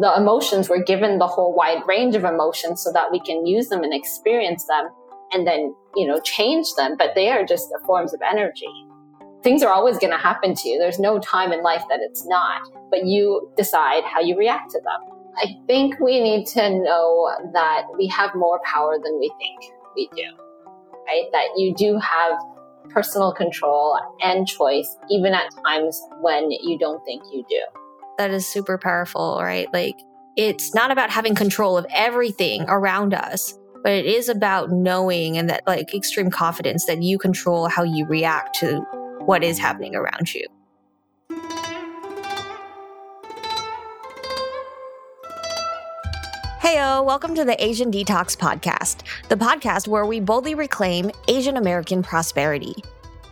the emotions, we're given the whole wide range of emotions so that we can use them and experience them and then, you know, change them. But they are just the forms of energy. Things are always going to happen to you. There's no time in life that it's not, but you decide how you react to them. I think we need to know that we have more power than we think we do, right? That you do have personal control and choice, even at times when you don't think you do. That is super powerful, right? Like, it's not about having control of everything around us, but it is about knowing and that like extreme confidence that you control how you react to what is happening around you. Heyo, welcome to the Asian Detox Podcast, the podcast where we boldly reclaim Asian American prosperity.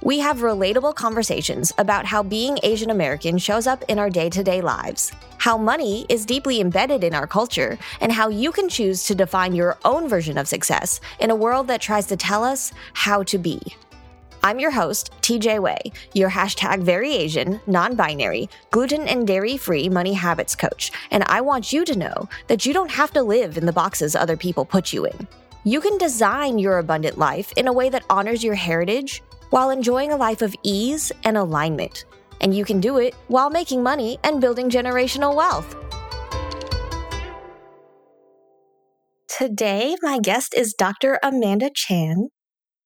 We have relatable conversations about how being Asian American shows up in our day to day lives, how money is deeply embedded in our culture, and how you can choose to define your own version of success in a world that tries to tell us how to be. I'm your host, TJ Wey, your hashtag very Asian, non binary, gluten and dairy free money habits coach, and I want you to know that you don't have to live in the boxes other people put you in. You can design your abundant life in a way that honors your heritage while enjoying a life of ease and alignment. And you can do it while making money and building generational wealth. Today, my guest is Dr. Amanda Chan.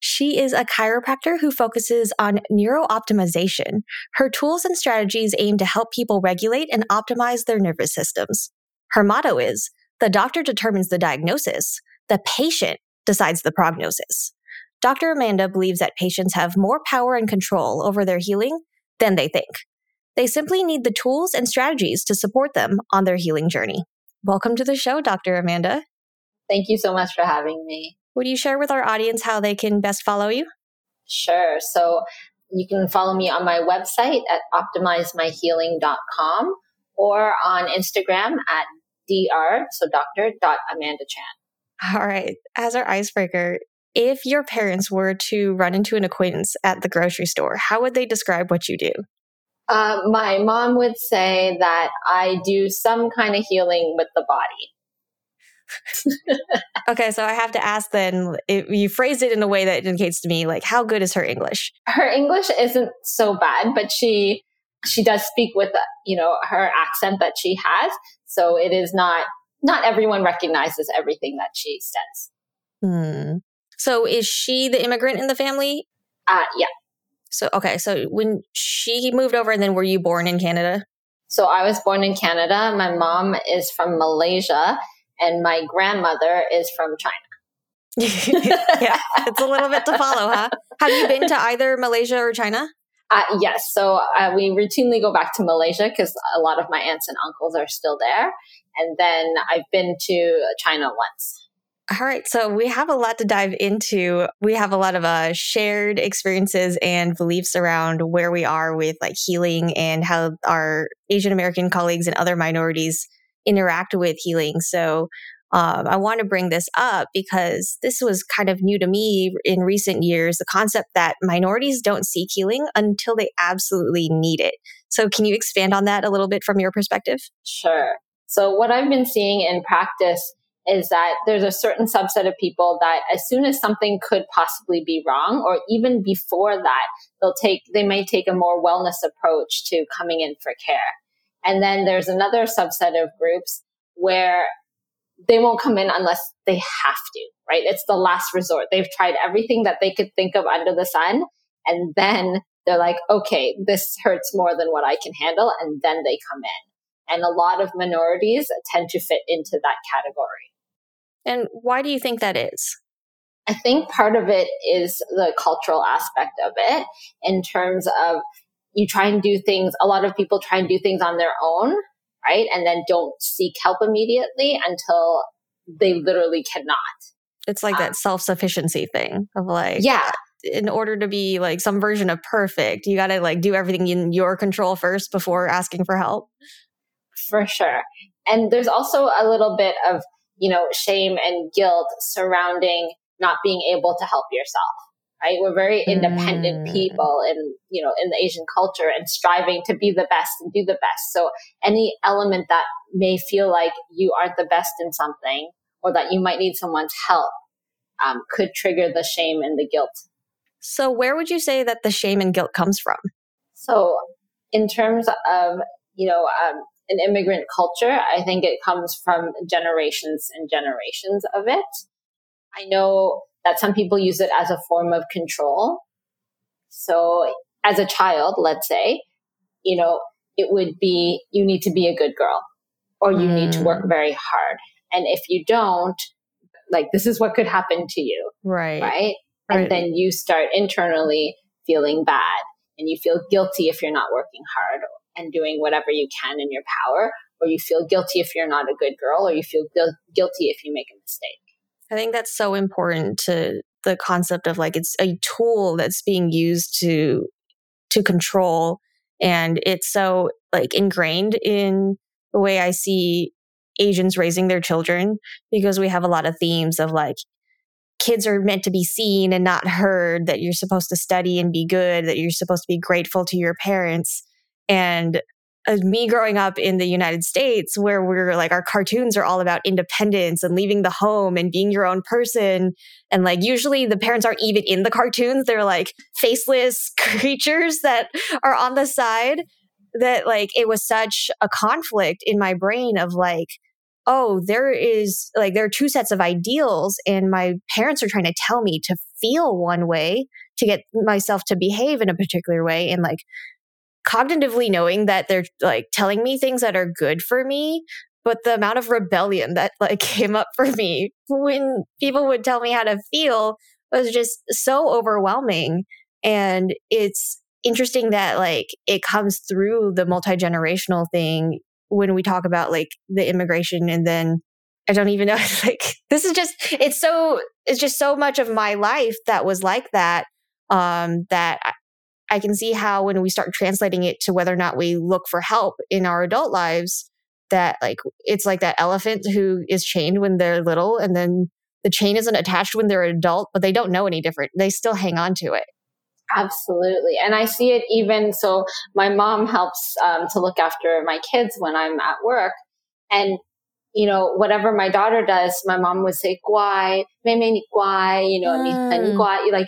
She is a chiropractor who focuses on neurooptimization. Her tools and strategies aim to help people regulate and optimize their nervous systems. Her motto is the doctor determines the diagnosis, the patient decides the prognosis. Dr. Amanda believes that patients have more power and control over their healing than they think. They simply need the tools and strategies to support them on their healing journey. Welcome to the show, Dr. Amanda. Thank you so much for having me. Would you share with our audience how they can best follow you? Sure. So you can follow me on my website at optimizemyhealing.com or on Instagram at dr, so Dr. Amanda Chan. All right. As our icebreaker, if your parents were to run into an acquaintance at the grocery store, how would they describe what you do? Uh, my mom would say that I do some kind of healing with the body. okay, so I have to ask then, if you phrased it in a way that indicates to me, like, how good is her English? Her English isn't so bad, but she she does speak with you know her accent that she has, so it is not not everyone recognizes everything that she says. Hmm. So is she the immigrant in the family? Uh, yeah. So okay, so when she moved over, and then were you born in Canada? So I was born in Canada. My mom is from Malaysia, and my grandmother is from China. yeah, it's a little bit to follow, huh? Have you been to either Malaysia or China? Uh, yes. So uh, we routinely go back to Malaysia because a lot of my aunts and uncles are still there. And then I've been to China once. All right. So we have a lot to dive into. We have a lot of uh, shared experiences and beliefs around where we are with like healing and how our Asian American colleagues and other minorities interact with healing. So um, I want to bring this up because this was kind of new to me in recent years the concept that minorities don't seek healing until they absolutely need it. So, can you expand on that a little bit from your perspective? Sure. So, what I've been seeing in practice is that there's a certain subset of people that as soon as something could possibly be wrong or even before that they'll take they may take a more wellness approach to coming in for care. And then there's another subset of groups where they won't come in unless they have to right? It's the last resort. They've tried everything that they could think of under the sun and then they're like okay this hurts more than what i can handle and then they come in. And a lot of minorities tend to fit into that category and why do you think that is? I think part of it is the cultural aspect of it in terms of you try and do things, a lot of people try and do things on their own, right? And then don't seek help immediately until they literally cannot. It's like um, that self sufficiency thing of like, yeah. In order to be like some version of perfect, you got to like do everything in your control first before asking for help. For sure. And there's also a little bit of you know, shame and guilt surrounding not being able to help yourself, right? We're very independent mm. people in, you know, in the Asian culture and striving to be the best and do the best. So any element that may feel like you aren't the best in something or that you might need someone's help um, could trigger the shame and the guilt. So where would you say that the shame and guilt comes from? So in terms of, you know, um, an immigrant culture, I think it comes from generations and generations of it. I know that some people use it as a form of control. So as a child, let's say, you know, it would be you need to be a good girl or you mm. need to work mm. very hard. And if you don't, like this is what could happen to you. Right. Right. And right. then you start internally feeling bad and you feel guilty if you're not working hard and doing whatever you can in your power, or you feel guilty if you're not a good girl, or you feel gu- guilty if you make a mistake. I think that's so important to the concept of like it's a tool that's being used to to control and it's so like ingrained in the way I see Asians raising their children because we have a lot of themes of like kids are meant to be seen and not heard that you're supposed to study and be good that you're supposed to be grateful to your parents and uh, me growing up in the United States, where we're like, our cartoons are all about independence and leaving the home and being your own person. And like, usually the parents aren't even in the cartoons. They're like faceless creatures that are on the side. That like, it was such a conflict in my brain of like, oh, there is like, there are two sets of ideals, and my parents are trying to tell me to feel one way to get myself to behave in a particular way. And like, cognitively knowing that they're like telling me things that are good for me but the amount of rebellion that like came up for me when people would tell me how to feel was just so overwhelming and it's interesting that like it comes through the multi-generational thing when we talk about like the immigration and then I don't even know. like this is just it's so it's just so much of my life that was like that. Um, that I can see how when we start translating it to whether or not we look for help in our adult lives, that like it's like that elephant who is chained when they're little and then the chain isn't attached when they're an adult, but they don't know any different. They still hang on to it. Absolutely. And I see it even so my mom helps um, to look after my kids when I'm at work. And, you know, whatever my daughter does, my mom would say, guai, me me ni guai, you know, mm. guai, like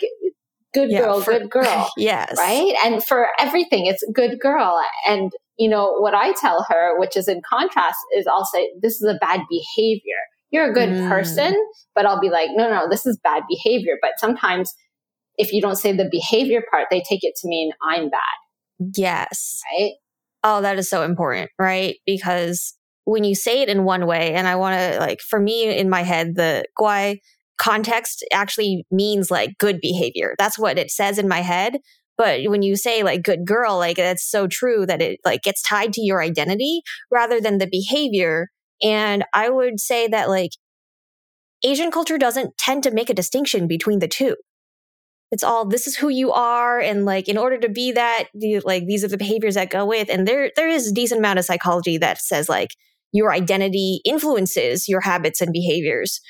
good yeah, girl, for, good girl. yes. Right. And for everything, it's good girl. And, you know, what I tell her, which is in contrast, is I'll say, this is a bad behavior. You're a good mm. person, but I'll be like, no, no, this is bad behavior. But sometimes if you don't say the behavior part, they take it to mean I'm bad. Yes. Right. Oh, that is so important, right? Because when you say it in one way, and I want to like, for me in my head, the guai context actually means like good behavior. That's what it says in my head. But when you say like good girl, like that's so true that it like gets tied to your identity rather than the behavior. And I would say that like Asian culture doesn't tend to make a distinction between the two. It's all this is who you are, and like in order to be that, you, like these are the behaviors that go with. And there there is a decent amount of psychology that says like your identity influences your habits and behaviors.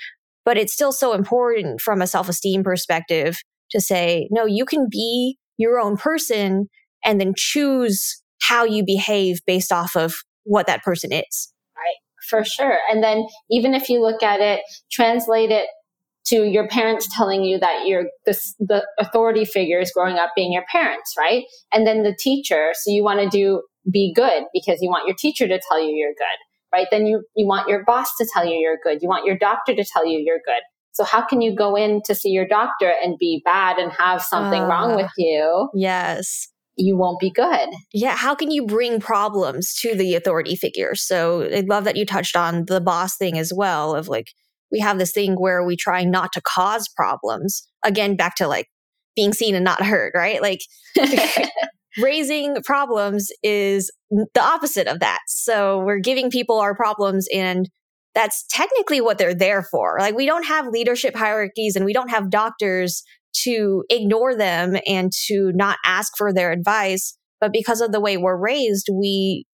But it's still so important from a self esteem perspective to say, no, you can be your own person and then choose how you behave based off of what that person is. Right. For sure. And then even if you look at it, translate it to your parents telling you that you're this, the authority figures growing up being your parents, right? And then the teacher. So you want to do be good because you want your teacher to tell you you're good right? Then you, you want your boss to tell you you're good. You want your doctor to tell you you're good. So how can you go in to see your doctor and be bad and have something uh, wrong with you? Yes. You won't be good. Yeah. How can you bring problems to the authority figure? So I love that you touched on the boss thing as well of like, we have this thing where we try not to cause problems. Again, back to like being seen and not heard, right? Like raising problems is the opposite of that. So we're giving people our problems and that's technically what they're there for. Like we don't have leadership hierarchies and we don't have doctors to ignore them and to not ask for their advice. But because of the way we're raised, we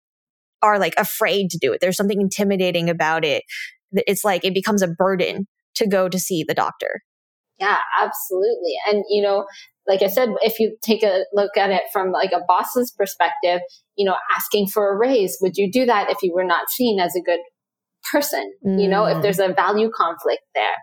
are like afraid to do it. There's something intimidating about it. It's like it becomes a burden to go to see the doctor. Yeah, absolutely. And, you know, like I said, if you take a look at it from like a boss's perspective, you know, asking for a raise, would you do that if you were not seen as a good person? Mm. You know, if mm. there's a value conflict there,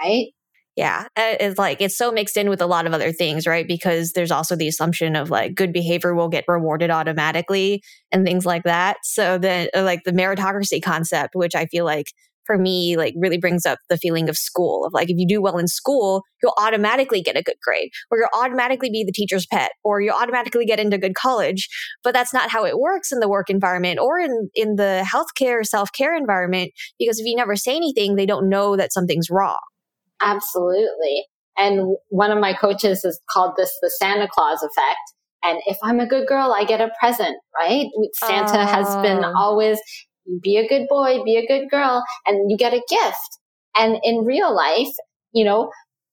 right? Yeah. It's like, it's so mixed in with a lot of other things, right? Because there's also the assumption of like good behavior will get rewarded automatically and things like that. So then, uh, like the meritocracy concept, which I feel like for me, like really brings up the feeling of school of like, if you do well in school, you'll automatically get a good grade or you'll automatically be the teacher's pet or you'll automatically get into good college. But that's not how it works in the work environment or in, in the healthcare, self care environment. Because if you never say anything, they don't know that something's wrong. Absolutely. And one of my coaches has called this the Santa Claus effect. And if I'm a good girl, I get a present, right? Santa uh. has been oh. always be a good boy, be a good girl, and you get a gift. And in real life, you know,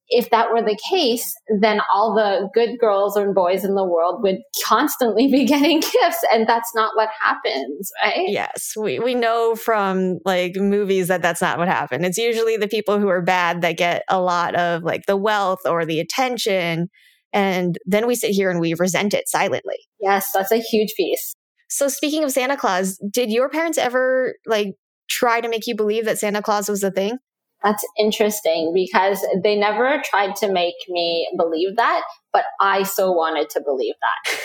if that were the case, then all the good girls and boys in the world would constantly be getting gifts. And that's not what happens, right? Yes. We, we know from like movies that that's not what happened. It's usually the people who are bad that get a lot of like the wealth or the attention. And then we sit here and we resent it silently. Yes, that's a huge piece. So speaking of Santa Claus, did your parents ever like try to make you believe that Santa Claus was a thing? That's interesting because they never tried to make me believe that, but I so wanted to believe that.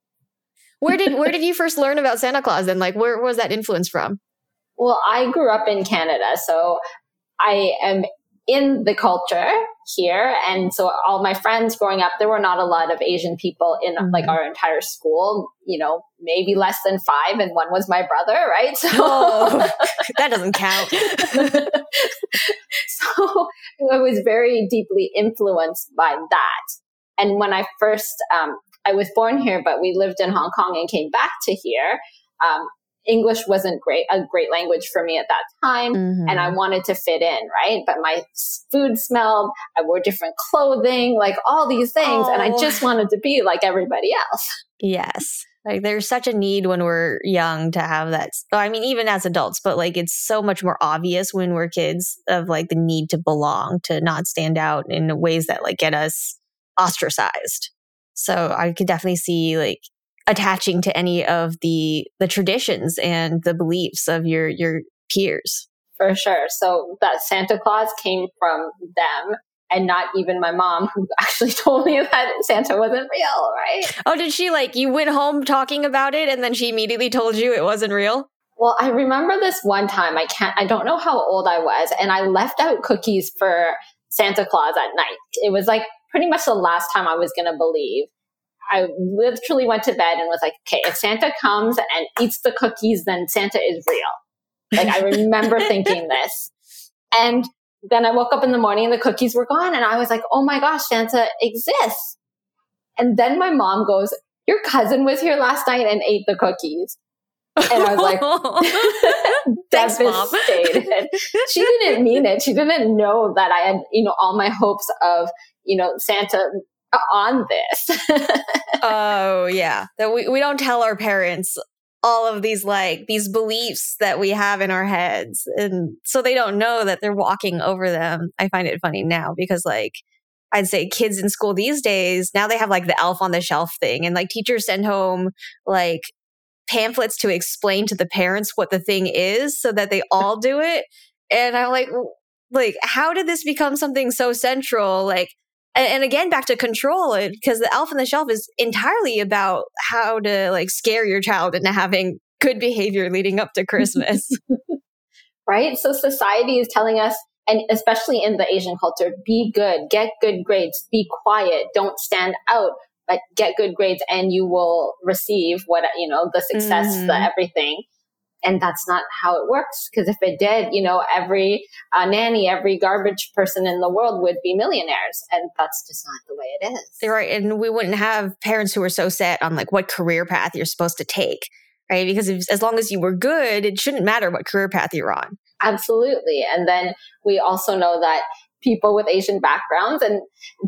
where did where did you first learn about Santa Claus and like where was that influence from? Well, I grew up in Canada, so I am in the culture here. And so all my friends growing up, there were not a lot of Asian people in mm-hmm. like our entire school, you know, maybe less than five. And one was my brother, right? So that doesn't count. so I was very deeply influenced by that. And when I first, um, I was born here, but we lived in Hong Kong and came back to here. Um, English wasn't great, a great language for me at that time. Mm-hmm. And I wanted to fit in, right? But my food smelled. I wore different clothing, like all these things. Oh. And I just wanted to be like everybody else. Yes. Like there's such a need when we're young to have that. I mean, even as adults, but like it's so much more obvious when we're kids of like the need to belong, to not stand out in ways that like get us ostracized. So I could definitely see like attaching to any of the the traditions and the beliefs of your your peers. For sure. So that Santa Claus came from them and not even my mom who actually told me that Santa wasn't real, right? Oh, did she like you went home talking about it and then she immediately told you it wasn't real? Well, I remember this one time. I can't I don't know how old I was and I left out cookies for Santa Claus at night. It was like pretty much the last time I was going to believe. I literally went to bed and was like, okay, if Santa comes and eats the cookies, then Santa is real. Like I remember thinking this. And then I woke up in the morning and the cookies were gone. And I was like, oh my gosh, Santa exists. And then my mom goes, your cousin was here last night and ate the cookies. And I was like, devastated. she didn't mean it. She didn't know that I had, you know, all my hopes of, you know, Santa on this. oh yeah. That we, we don't tell our parents all of these like these beliefs that we have in our heads and so they don't know that they're walking over them. I find it funny now because like I'd say kids in school these days, now they have like the elf on the shelf thing and like teachers send home like pamphlets to explain to the parents what the thing is so that they all do it. And I'm like, like, how did this become something so central? Like, and, and again back to control because the elf on the shelf is entirely about how to like scare your child into having good behavior leading up to christmas. Right? So society is telling us and especially in the asian culture be good get good grades be quiet don't stand out but get good grades and you will receive what you know the success mm-hmm. the everything and that's not how it works. Because if it did, you know, every uh, nanny, every garbage person in the world would be millionaires. And that's just not the way it is. Right. And we wouldn't have parents who are so set on like what career path you're supposed to take. Right. Because if, as long as you were good, it shouldn't matter what career path you're on. Absolutely. And then we also know that people with Asian backgrounds and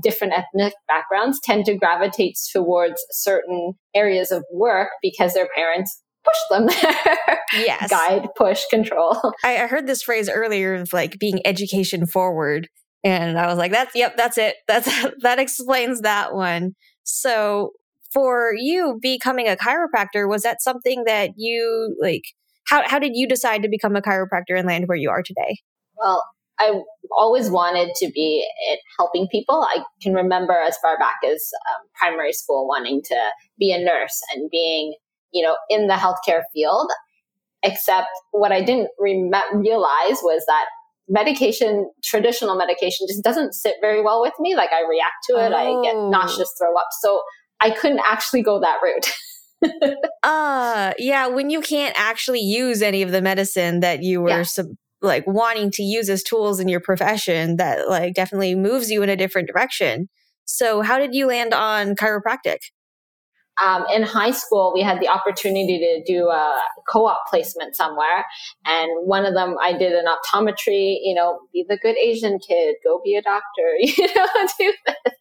different ethnic backgrounds tend to gravitate towards certain areas of work because their parents push them there. Yes. Guide, push, control. I, I heard this phrase earlier of like being education forward. And I was like, that's, yep, that's it. That's, that explains that one. So for you becoming a chiropractor, was that something that you like, how, how did you decide to become a chiropractor and land where you are today? Well, I always wanted to be helping people. I can remember as far back as um, primary school wanting to be a nurse and being, you know, in the healthcare field. Except what I didn't re- realize was that medication, traditional medication, just doesn't sit very well with me. Like I react to it, oh. I get oh. nauseous, throw up. So I couldn't actually go that route. uh yeah when you can't actually use any of the medicine that you were yeah. sub- like wanting to use as tools in your profession that like definitely moves you in a different direction so how did you land on chiropractic um, in high school, we had the opportunity to do a co-op placement somewhere. And one of them, I did an optometry, you know, be the good Asian kid, go be a doctor, you know, do this.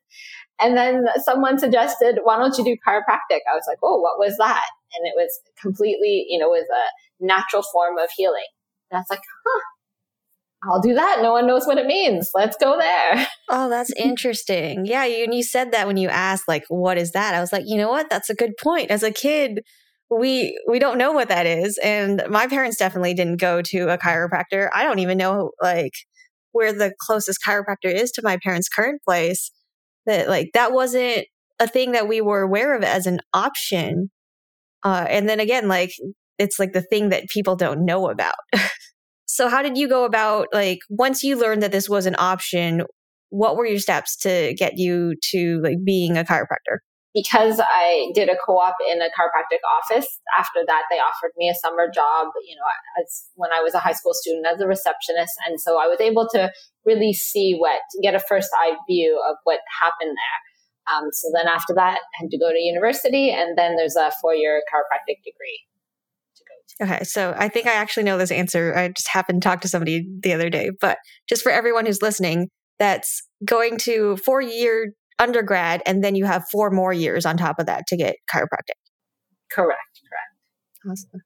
And then someone suggested, why don't you do chiropractic? I was like, oh, what was that? And it was completely, you know, was a natural form of healing. And I was like, huh, I'll do that. No one knows what it means. Let's go there. Oh, that's interesting. Yeah, you, and you said that when you asked, like, what is that? I was like, you know what? That's a good point. As a kid, we we don't know what that is, and my parents definitely didn't go to a chiropractor. I don't even know like where the closest chiropractor is to my parents' current place. That like that wasn't a thing that we were aware of as an option. Uh, and then again, like it's like the thing that people don't know about. So how did you go about like once you learned that this was an option, what were your steps to get you to like being a chiropractor? Because I did a co-op in a chiropractic office, after that they offered me a summer job, you know, as when I was a high school student as a receptionist. And so I was able to really see what, get a first eye view of what happened there. Um, so then after that, I had to go to university and then there's a four year chiropractic degree. Okay, so I think I actually know this answer. I just happened to talk to somebody the other day, but just for everyone who's listening, that's going to four year undergrad, and then you have four more years on top of that to get chiropractic. Correct, correct. Awesome.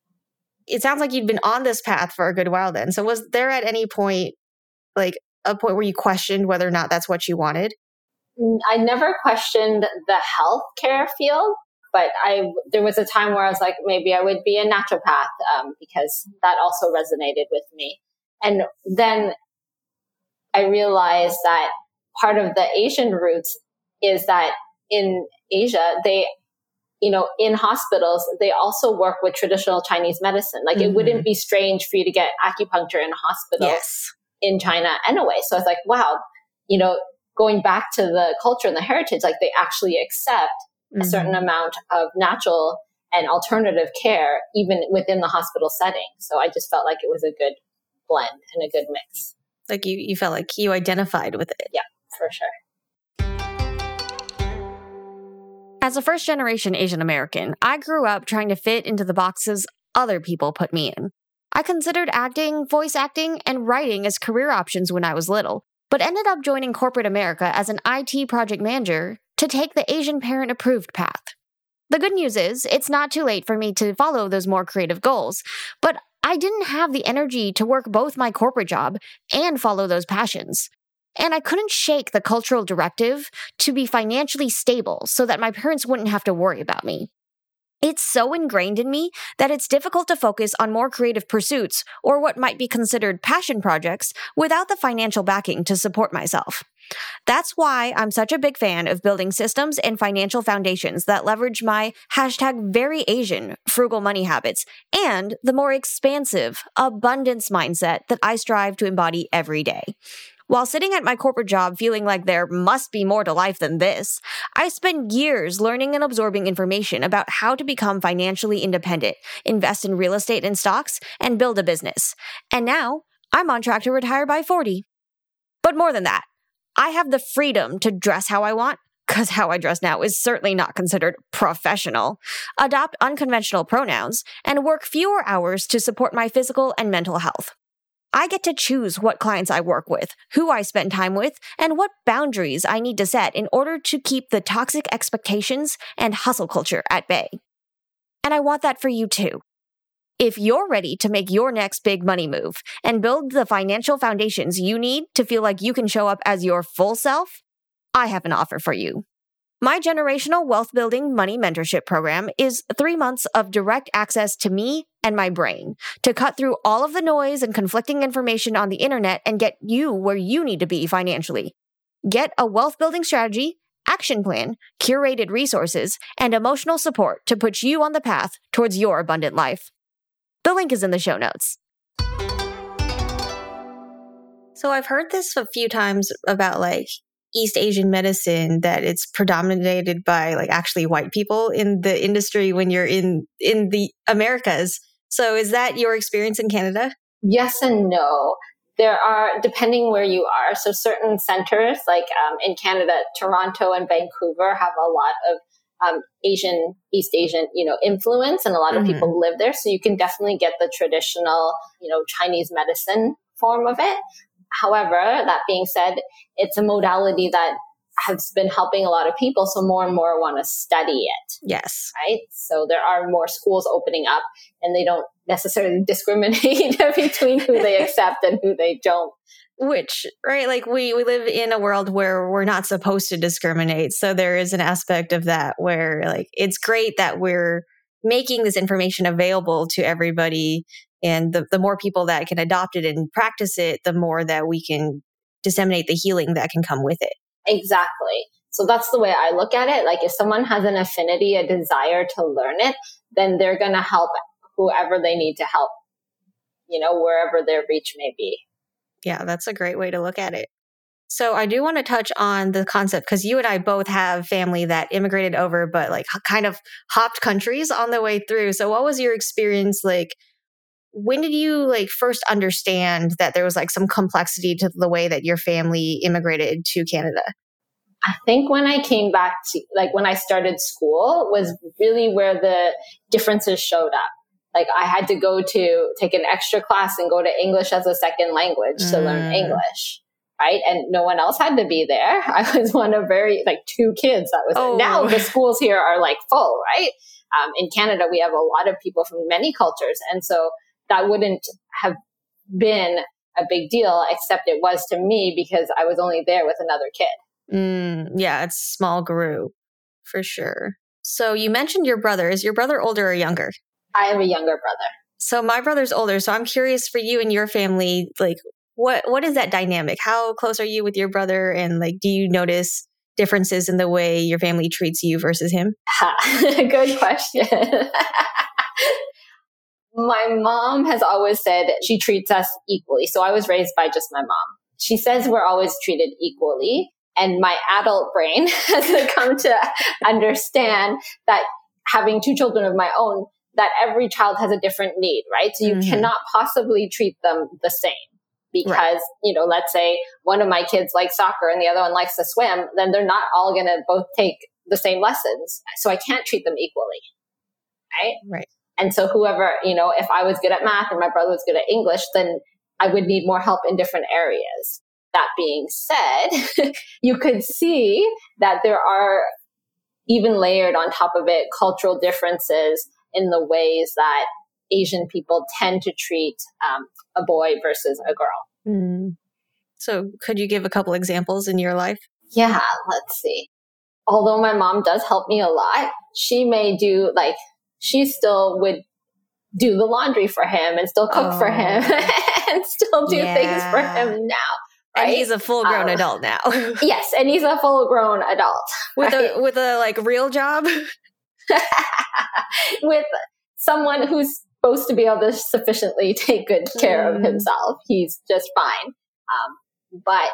It sounds like you've been on this path for a good while then. So, was there at any point, like a point where you questioned whether or not that's what you wanted? Mm, I never questioned the healthcare field but I there was a time where I was like, maybe I would be a naturopath um, because that also resonated with me. And then I realized that part of the Asian roots is that in Asia, they, you know, in hospitals, they also work with traditional Chinese medicine. Like mm-hmm. it wouldn't be strange for you to get acupuncture in a hospital yes. in China anyway. So I was like, wow, you know, going back to the culture and the heritage, like they actually accept mm-hmm. a certain amount of natural and alternative care, even within the hospital setting. So I just felt like it was a good blend and a good mix. Like you, you felt like you identified with it. Yeah, for sure. As a first generation Asian American, I grew up trying to fit into the boxes other people put me in. I considered acting, voice acting, and writing as career options when I was little, but ended up joining corporate America as an IT project manager to take the Asian parent approved path. The good news is, it's not too late for me to follow those more creative goals, but I didn't have the energy to work both my corporate job and follow those passions. And I couldn't shake the cultural directive to be financially stable so that my parents wouldn't have to worry about me. It's so ingrained in me that it's difficult to focus on more creative pursuits or what might be considered passion projects without the financial backing to support myself. That's why I'm such a big fan of building systems and financial foundations that leverage my hashtag very Asian frugal money habits and the more expansive abundance mindset that I strive to embody every day. While sitting at my corporate job feeling like there must be more to life than this, I spent years learning and absorbing information about how to become financially independent, invest in real estate and stocks, and build a business. And now I'm on track to retire by 40. But more than that, I have the freedom to dress how I want because how I dress now is certainly not considered professional, adopt unconventional pronouns, and work fewer hours to support my physical and mental health. I get to choose what clients I work with, who I spend time with, and what boundaries I need to set in order to keep the toxic expectations and hustle culture at bay. And I want that for you too. If you're ready to make your next big money move and build the financial foundations you need to feel like you can show up as your full self, I have an offer for you. My generational wealth building money mentorship program is three months of direct access to me and my brain to cut through all of the noise and conflicting information on the internet and get you where you need to be financially. Get a wealth building strategy, action plan, curated resources, and emotional support to put you on the path towards your abundant life. The link is in the show notes. So I've heard this a few times about like East Asian medicine that it's predominated by like actually white people in the industry when you're in in the Americas. So is that your experience in Canada? Yes and no. There are, depending where you are, so certain centers, like um, in Canada, Toronto and Vancouver have a lot of um, Asian, East Asian, you know, influence, and a lot of mm-hmm. people live there. So you can definitely get the traditional, you know, Chinese medicine form of it. However, that being said, it's a modality that has been helping a lot of people. So more and more want to study it. Yes. Right. So there are more schools opening up and they don't necessarily discriminate between who they accept and who they don't. Which, right, like we, we live in a world where we're not supposed to discriminate. So there is an aspect of that where like it's great that we're making this information available to everybody and the, the more people that can adopt it and practice it, the more that we can disseminate the healing that can come with it. Exactly. So that's the way I look at it. Like if someone has an affinity, a desire to learn it, then they're going to help whoever they need to help, you know, wherever their reach may be. Yeah, that's a great way to look at it. So I do want to touch on the concept because you and I both have family that immigrated over, but like kind of hopped countries on the way through. So what was your experience like when did you like first understand that there was like some complexity to the way that your family immigrated to Canada? I think when I came back to like when I started school was really where the differences showed up. Like I had to go to take an extra class and go to English as a second language mm. to learn mm. English. Right. And no one else had to be there. I was one of very like two kids that was oh. now the schools here are like full, right? Um, in Canada, we have a lot of people from many cultures. And so that wouldn't have been a big deal, except it was to me because I was only there with another kid. Mm, yeah, it's small group for sure. So you mentioned your brother. Is your brother older or younger? I have a younger brother. So my brother's older. So I'm curious for you and your family, like what what is that dynamic? How close are you with your brother, and like do you notice differences in the way your family treats you versus him? Good question. My mom has always said she treats us equally. So I was raised by just my mom. She says we're always treated equally. And my adult brain has come to understand that having two children of my own, that every child has a different need, right? So you mm-hmm. cannot possibly treat them the same because, right. you know, let's say one of my kids likes soccer and the other one likes to swim, then they're not all going to both take the same lessons. So I can't treat them equally. Right. Right. And so whoever, you know, if I was good at math and my brother was good at English, then I would need more help in different areas. That being said, you could see that there are even layered on top of it cultural differences in the ways that Asian people tend to treat um, a boy versus a girl. Mm. So, could you give a couple examples in your life? Yeah, let's see. Although my mom does help me a lot, she may do like she still would do the laundry for him and still cook oh. for him and still do yeah. things for him now. Right? And he's a full grown um, adult now. yes, and he's a full grown adult with right? a with a like real job. with someone who's supposed to be able to sufficiently take good care mm. of himself. He's just fine. Um, but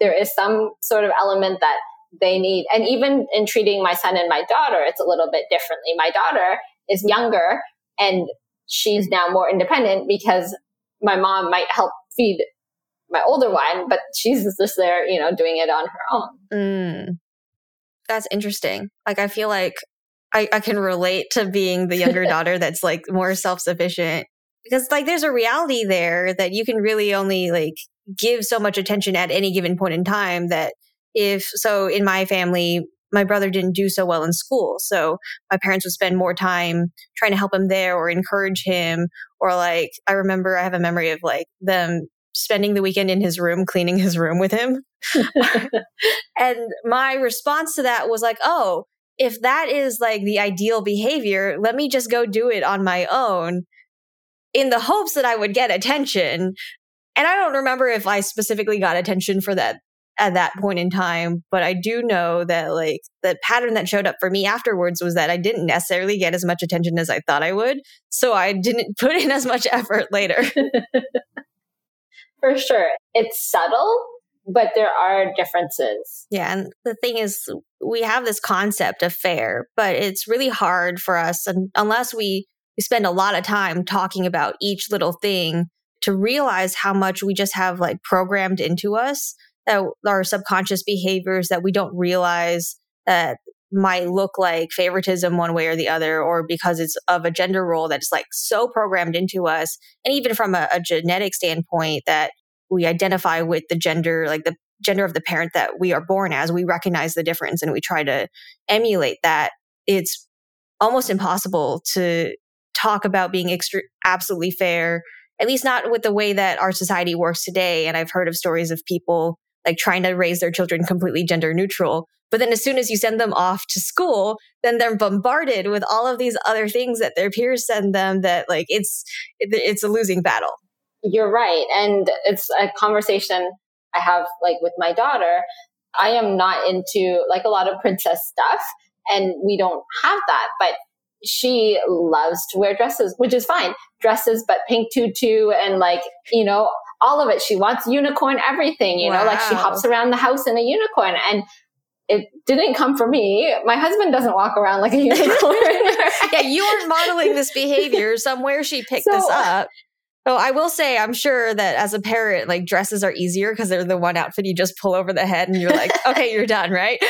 there is some sort of element that they need. And even in treating my son and my daughter, it's a little bit differently. My daughter is younger and she's now more independent because my mom might help feed my older one, but she's just there, you know, doing it on her own. Mm. That's interesting. Like, I feel like I, I can relate to being the younger daughter that's like more self sufficient because, like, there's a reality there that you can really only like give so much attention at any given point in time that if so in my family my brother didn't do so well in school. So my parents would spend more time trying to help him there or encourage him. Or like, I remember I have a memory of like them spending the weekend in his room, cleaning his room with him. and my response to that was like, oh, if that is like the ideal behavior, let me just go do it on my own in the hopes that I would get attention. And I don't remember if I specifically got attention for that at that point in time, but I do know that like the pattern that showed up for me afterwards was that I didn't necessarily get as much attention as I thought I would. So I didn't put in as much effort later. for sure. It's subtle, but there are differences. Yeah. And the thing is, we have this concept of fair, but it's really hard for us and unless we, we spend a lot of time talking about each little thing to realize how much we just have like programmed into us that are subconscious behaviors that we don't realize that might look like favoritism one way or the other, or because it's of a gender role that's like so programmed into us. And even from a, a genetic standpoint, that we identify with the gender, like the gender of the parent that we are born as, we recognize the difference and we try to emulate that. It's almost impossible to talk about being extra, absolutely fair, at least not with the way that our society works today. And I've heard of stories of people like trying to raise their children completely gender neutral. But then as soon as you send them off to school, then they're bombarded with all of these other things that their peers send them that like it's it's a losing battle. You're right. And it's a conversation I have like with my daughter. I am not into like a lot of princess stuff and we don't have that, but she loves to wear dresses, which is fine. Dresses, but pink tutu and like, you know, all of it. She wants unicorn everything, you wow. know, like she hops around the house in a unicorn. And it didn't come from me. My husband doesn't walk around like a unicorn. yeah, you aren't modeling this behavior. Somewhere she picked so, this up. Oh, I will say, I'm sure that as a parent, like dresses are easier because they're the one outfit you just pull over the head and you're like, okay, you're done, right?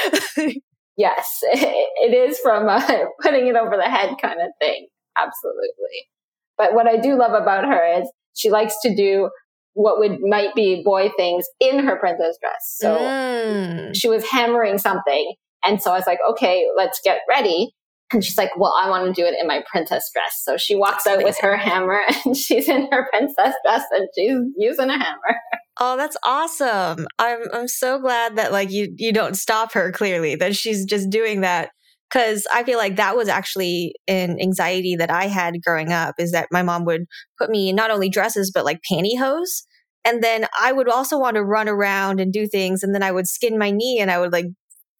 yes, it is from uh, putting it over the head kind of thing. Absolutely. But what I do love about her is she likes to do what would might be boy things in her princess dress. So mm. she was hammering something. And so I was like, okay, let's get ready. And she's like, well, I want to do it in my princess dress. So she walks out with her hammer and she's in her princess dress and she's using a hammer. Oh, that's awesome. I'm I'm so glad that like you you don't stop her clearly that she's just doing that cuz I feel like that was actually an anxiety that I had growing up is that my mom would put me in not only dresses but like pantyhose and then I would also want to run around and do things and then I would skin my knee and I would like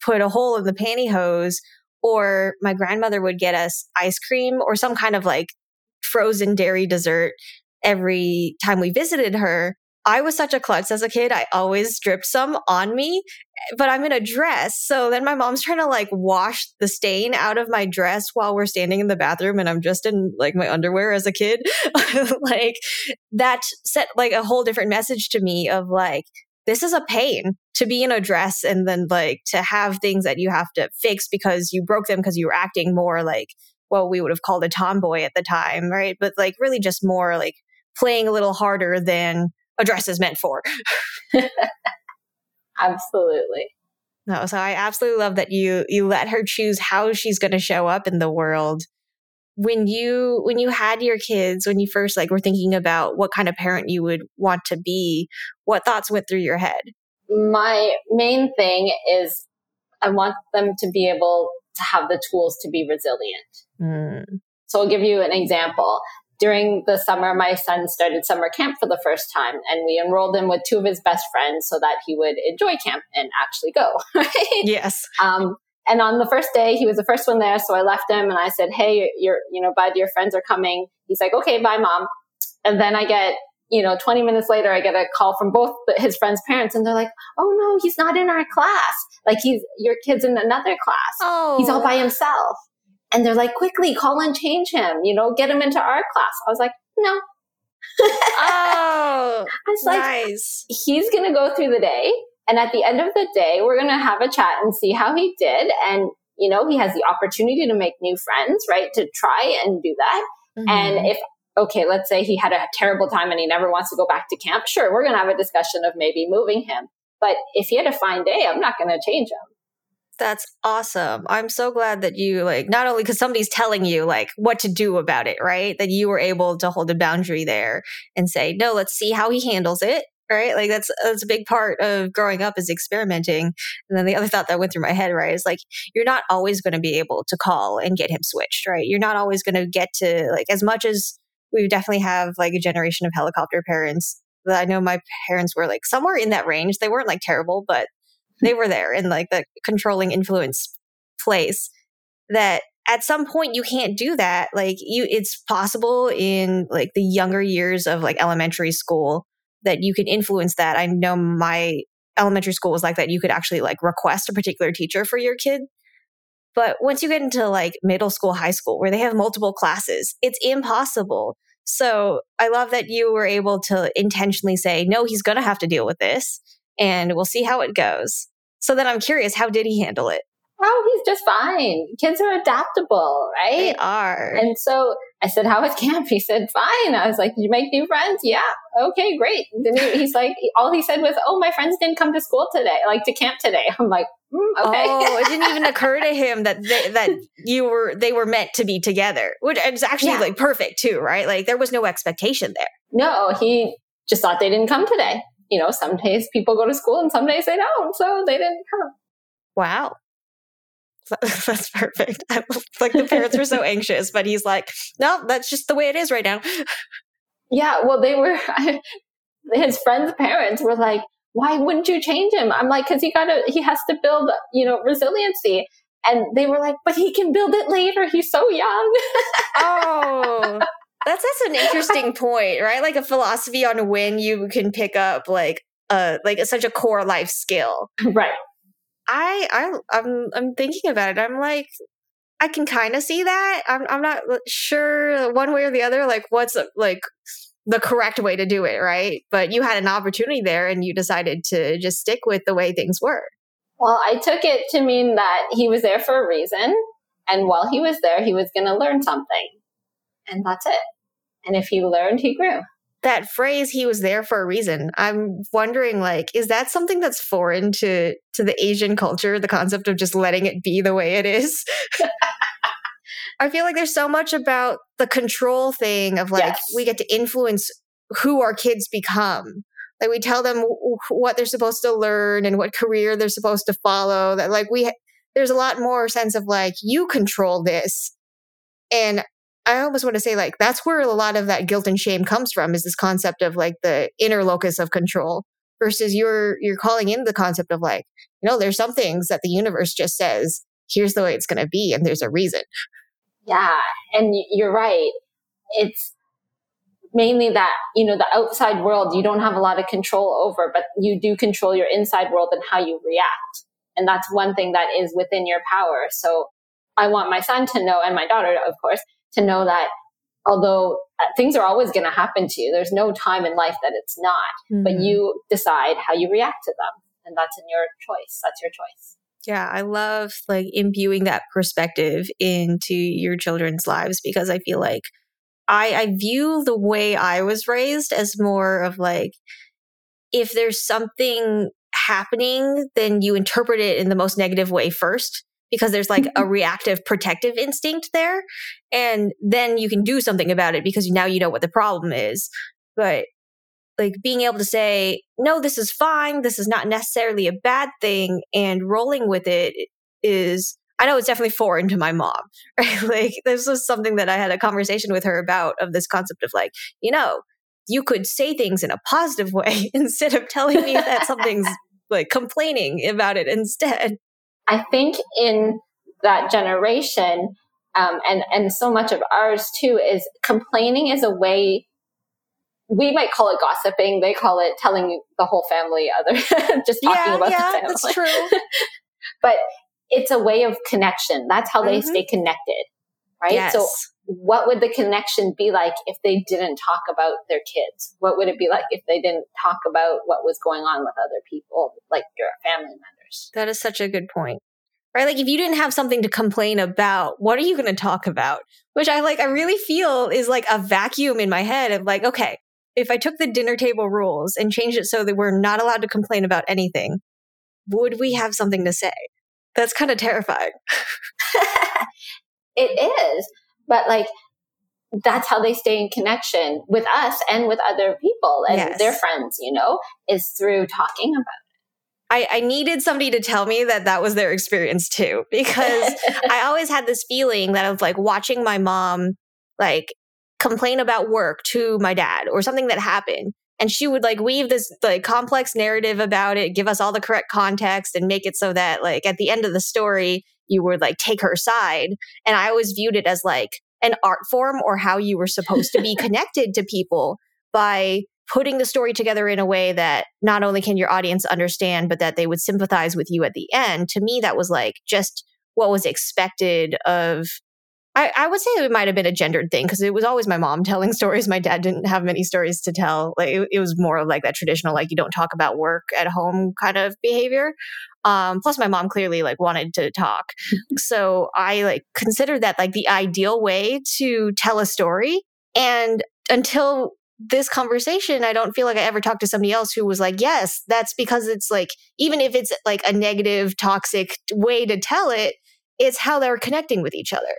put a hole in the pantyhose or my grandmother would get us ice cream or some kind of like frozen dairy dessert every time we visited her. I was such a klutz as a kid. I always dripped some on me, but I'm in a dress. So then my mom's trying to like wash the stain out of my dress while we're standing in the bathroom and I'm just in like my underwear as a kid. like that set like a whole different message to me of like, this is a pain to be in a dress and then like to have things that you have to fix because you broke them because you were acting more like what we would have called a tomboy at the time, right? But like really just more like playing a little harder than a dress is meant for. absolutely. No, so I absolutely love that you you let her choose how she's going to show up in the world. When you when you had your kids, when you first like were thinking about what kind of parent you would want to be, what thoughts went through your head? My main thing is I want them to be able to have the tools to be resilient. Mm. So I'll give you an example during the summer, my son started summer camp for the first time, and we enrolled him with two of his best friends so that he would enjoy camp and actually go. Right? Yes. Um, and on the first day, he was the first one there, so I left him and I said, "Hey, you're, you know, bud, your friends are coming." He's like, "Okay, bye, mom." And then I get, you know, 20 minutes later, I get a call from both his friends' parents, and they're like, "Oh no, he's not in our class. Like he's your kid's in another class. Oh, he's all by himself." And they're like, quickly call and change him, you know, get him into our class. I was like, no. oh, I was like, nice. he's going to go through the day. And at the end of the day, we're going to have a chat and see how he did. And, you know, he has the opportunity to make new friends, right? To try and do that. Mm-hmm. And if, okay, let's say he had a terrible time and he never wants to go back to camp, sure, we're going to have a discussion of maybe moving him. But if he had a fine day, I'm not going to change him. That's awesome. I'm so glad that you like not only because somebody's telling you like what to do about it, right? That you were able to hold a boundary there and say, no, let's see how he handles it. Right. Like that's that's a big part of growing up is experimenting. And then the other thought that went through my head, right, is like you're not always going to be able to call and get him switched, right? You're not always going to get to like as much as we definitely have like a generation of helicopter parents that I know my parents were like somewhere in that range. They weren't like terrible, but they were there in like the controlling influence place that at some point you can't do that like you it's possible in like the younger years of like elementary school that you can influence that. I know my elementary school was like that. You could actually like request a particular teacher for your kid. But once you get into like middle school high school where they have multiple classes it's impossible. So i love that you were able to intentionally say no he's going to have to deal with this and we'll see how it goes. So then I'm curious, how did he handle it? Oh, he's just fine. Kids are adaptable, right? They are. And so I said, How was camp? He said, Fine. I was like, Did you make new friends? Yeah. Okay, great. Then he, he's like, All he said was, Oh, my friends didn't come to school today, like to camp today. I'm like, mm, Okay. Oh, it didn't even occur to him that they, that you were they were meant to be together, which is actually yeah. like perfect too, right? Like there was no expectation there. No, he just thought they didn't come today you know, some days people go to school and some days they don't. So they didn't come. Wow. That's perfect. like the parents were so anxious, but he's like, no, that's just the way it is right now. Yeah. Well, they were, his friends' parents were like, why wouldn't you change him? I'm like, cause he got to, he has to build, you know, resiliency. And they were like, but he can build it later. He's so young. oh, that's that's an interesting point, right? Like a philosophy on when you can pick up like uh like a, such a core life skill. Right. I I I'm I'm thinking about it. I'm like I can kind of see that. I'm I'm not sure one way or the other like what's uh, like the correct way to do it, right? But you had an opportunity there and you decided to just stick with the way things were. Well, I took it to mean that he was there for a reason and while he was there he was going to learn something. And that's it. And if he learned, he grew. That phrase, he was there for a reason. I'm wondering, like, is that something that's foreign to to the Asian culture? The concept of just letting it be the way it is. I feel like there's so much about the control thing of like yes. we get to influence who our kids become. Like we tell them what they're supposed to learn and what career they're supposed to follow. That like we there's a lot more sense of like you control this and I almost want to say like that's where a lot of that guilt and shame comes from is this concept of like the inner locus of control versus you're you're calling in the concept of like you know there's some things that the universe just says here's the way it's going to be and there's a reason. Yeah, and you're right. It's mainly that you know the outside world you don't have a lot of control over but you do control your inside world and how you react and that's one thing that is within your power so i want my son to know and my daughter of course to know that although uh, things are always going to happen to you, there's no time in life that it's not, mm-hmm. but you decide how you react to them. And that's in your choice. That's your choice. Yeah, I love like imbuing that perspective into your children's lives because I feel like I, I view the way I was raised as more of like, if there's something happening, then you interpret it in the most negative way first because there's like a mm-hmm. reactive protective instinct there. And then you can do something about it because now you know what the problem is. But like being able to say, no, this is fine. This is not necessarily a bad thing. And rolling with it is, I know it's definitely foreign to my mom, right? Like this was something that I had a conversation with her about of this concept of like, you know, you could say things in a positive way instead of telling me that something's like complaining about it instead. I think in that generation, um, and and so much of ours too, is complaining is a way. We might call it gossiping. They call it telling the whole family other, just talking yeah, about yeah, the family. That's true. but it's a way of connection. That's how they mm-hmm. stay connected, right? Yes. So what would the connection be like if they didn't talk about their kids? What would it be like if they didn't talk about what was going on with other people, like your family members? That is such a good point. Right? Like if you didn't have something to complain about, what are you going to talk about? Which I like, I really feel is like a vacuum in my head of like, okay, if I took the dinner table rules and changed it so that we're not allowed to complain about anything, would we have something to say? That's kind of terrifying. it is. But like, that's how they stay in connection with us and with other people and yes. their friends, you know, is through talking about I, I, needed somebody to tell me that that was their experience too, because I always had this feeling that of like watching my mom like complain about work to my dad or something that happened. And she would like weave this like complex narrative about it, give us all the correct context and make it so that like at the end of the story, you would like take her side. And I always viewed it as like an art form or how you were supposed to be connected to people by putting the story together in a way that not only can your audience understand, but that they would sympathize with you at the end. To me, that was like just what was expected of. I, I would say it might have been a gendered thing because it was always my mom telling stories. My dad didn't have many stories to tell. Like it, it was more of like that traditional, like you don't talk about work at home kind of behavior. Um, plus my mom clearly like wanted to talk. so I like considered that like the ideal way to tell a story. And until this conversation, I don't feel like I ever talked to somebody else who was like, yes, that's because it's like, even if it's like a negative, toxic way to tell it, it's how they're connecting with each other.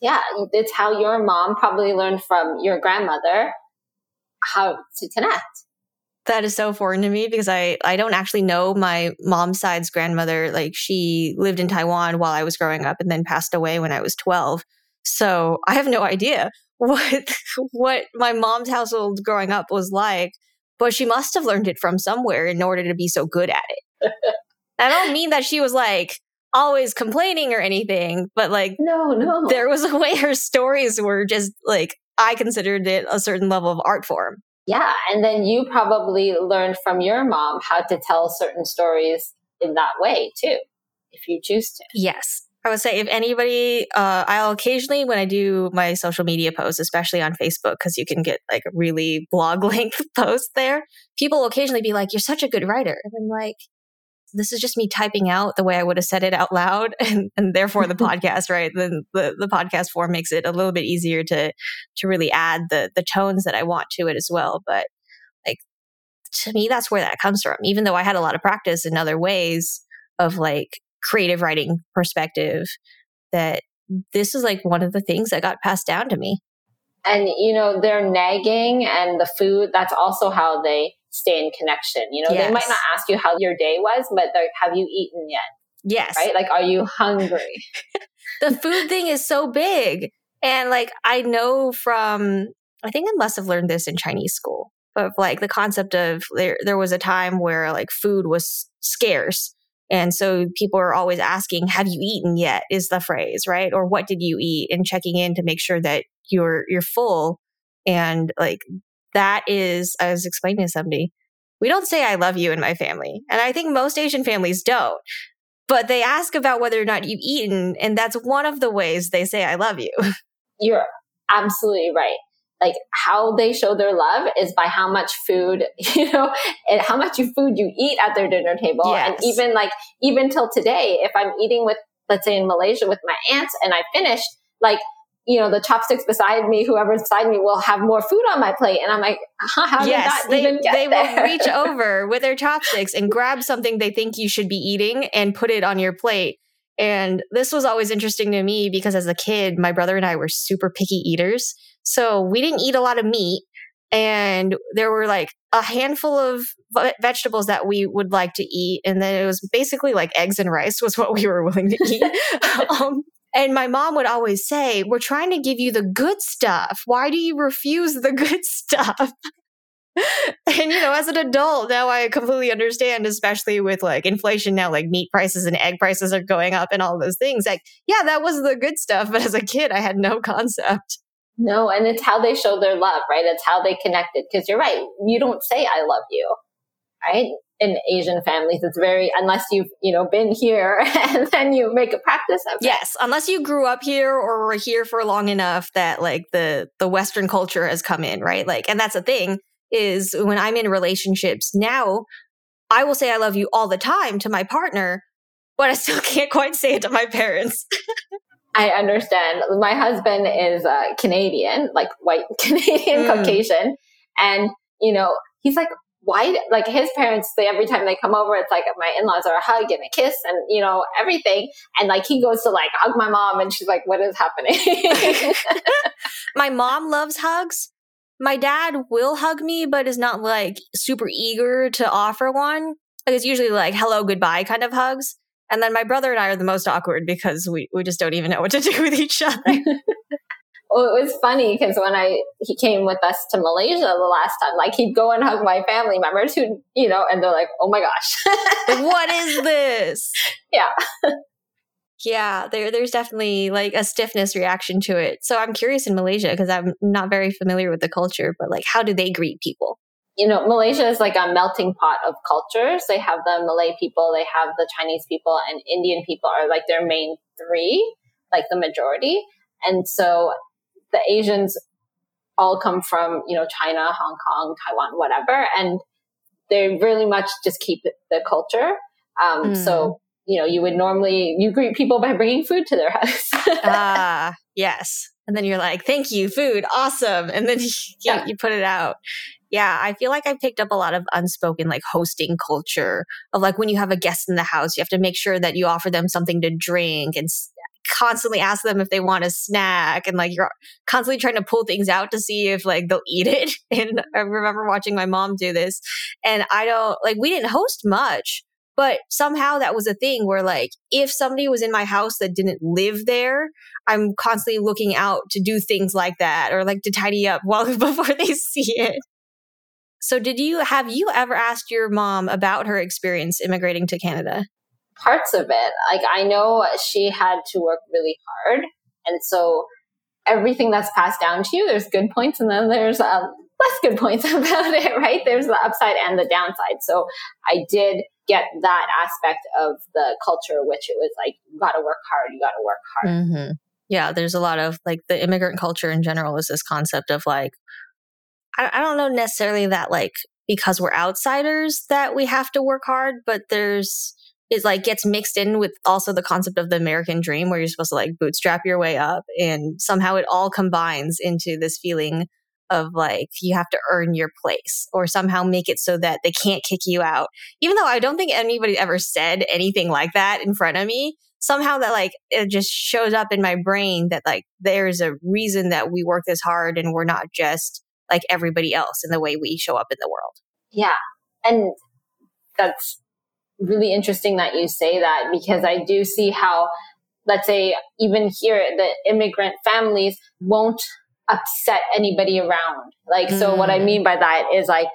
Yeah, it's how your mom probably learned from your grandmother how to connect. That is so foreign to me because I, I don't actually know my mom's side's grandmother. Like she lived in Taiwan while I was growing up and then passed away when I was 12. So I have no idea what what my mom's household growing up was like, but she must have learned it from somewhere in order to be so good at it. I don't mean that she was like always complaining or anything, but like no, no. There was a way her stories were just like I considered it a certain level of art form. Yeah, and then you probably learned from your mom how to tell certain stories in that way too, if you choose to. Yes. I would say if anybody, uh, I'll occasionally when I do my social media posts, especially on Facebook, because you can get like a really blog length post there. People will occasionally be like, "You're such a good writer," and I'm like, "This is just me typing out the way I would have said it out loud," and, and therefore the podcast, right? Then the the podcast form makes it a little bit easier to to really add the the tones that I want to it as well. But like to me, that's where that comes from. Even though I had a lot of practice in other ways of like creative writing perspective that this is like one of the things that got passed down to me. And, you know, their nagging and the food, that's also how they stay in connection. You know, yes. they might not ask you how your day was, but like, have you eaten yet? Yes. Right? Like, are you hungry? the food thing is so big. And like, I know from, I think I must have learned this in Chinese school, of like the concept of there, there was a time where like food was scarce and so people are always asking, have you eaten yet? Is the phrase, right? Or what did you eat? And checking in to make sure that you're, you're full. And like that is, I was explaining to somebody, we don't say I love you in my family. And I think most Asian families don't. But they ask about whether or not you've eaten. And that's one of the ways they say I love you. You're absolutely right like how they show their love is by how much food, you know, and how much food you eat at their dinner table. Yes. And even like, even till today, if I'm eating with, let's say in Malaysia with my aunts and I finished, like, you know, the chopsticks beside me, whoever's beside me will have more food on my plate. And I'm like, how yes, did that they, even get They there? will reach over with their chopsticks and grab something they think you should be eating and put it on your plate. And this was always interesting to me because as a kid, my brother and I were super picky eaters. So we didn't eat a lot of meat. And there were like a handful of vegetables that we would like to eat. And then it was basically like eggs and rice was what we were willing to eat. um, and my mom would always say, We're trying to give you the good stuff. Why do you refuse the good stuff? and you know, as an adult, now I completely understand, especially with like inflation now, like meat prices and egg prices are going up and all those things. Like, yeah, that was the good stuff. But as a kid, I had no concept. No, and it's how they show their love, right? It's how they connected. Because you're right, you don't say "I love you," right? In Asian families, it's very unless you've you know been here and then you make a practice of it. Yes, unless you grew up here or were here for long enough that like the the Western culture has come in, right? Like, and that's the thing is when I'm in relationships now, I will say I love you all the time to my partner, but I still can't quite say it to my parents. I understand. My husband is uh, Canadian, like white Canadian mm. Caucasian. And, you know, he's like, why like his parents they every time they come over it's like my in-laws are a hug and a kiss and you know everything and like he goes to like hug my mom and she's like what is happening my mom loves hugs my dad will hug me but is not like super eager to offer one like it's usually like hello goodbye kind of hugs and then my brother and i are the most awkward because we, we just don't even know what to do with each other well, it was funny because when I he came with us to Malaysia the last time, like he'd go and hug my family members who, you know, and they're like, "Oh my gosh, what is this?" Yeah, yeah. There, there's definitely like a stiffness reaction to it. So I'm curious in Malaysia because I'm not very familiar with the culture, but like, how do they greet people? You know, Malaysia is like a melting pot of cultures. They have the Malay people, they have the Chinese people, and Indian people are like their main three, like the majority. And so the Asians all come from, you know, China, Hong Kong, Taiwan, whatever. And they really much just keep the culture. Um, mm. So, you know, you would normally, you greet people by bringing food to their house. ah, yes. And then you're like, thank you, food, awesome. And then you, yeah. you put it out. Yeah, I feel like I picked up a lot of unspoken like hosting culture of like when you have a guest in the house, you have to make sure that you offer them something to drink and constantly ask them if they want a snack and like you're constantly trying to pull things out to see if like they'll eat it. And I remember watching my mom do this and I don't like we didn't host much, but somehow that was a thing where like if somebody was in my house that didn't live there, I'm constantly looking out to do things like that or like to tidy up while before they see it. So did you have you ever asked your mom about her experience immigrating to Canada? parts of it. Like I know she had to work really hard. And so everything that's passed down to you, there's good points and then there's uh, less good points about it, right? There's the upside and the downside. So I did get that aspect of the culture, which it was like, you got to work hard, you got to work hard. Mm-hmm. Yeah, there's a lot of like the immigrant culture in general is this concept of like, I, don't know necessarily that like because we're outsiders that we have to work hard, but there's it like gets mixed in with also the concept of the American dream where you're supposed to like bootstrap your way up and somehow it all combines into this feeling of like you have to earn your place or somehow make it so that they can't kick you out. Even though I don't think anybody ever said anything like that in front of me, somehow that like it just shows up in my brain that like there's a reason that we work this hard and we're not just like everybody else in the way we show up in the world. Yeah. And that's really interesting that you say that because I do see how, let's say, even here, the immigrant families won't upset anybody around. Like, mm. so what I mm. mean by that is like,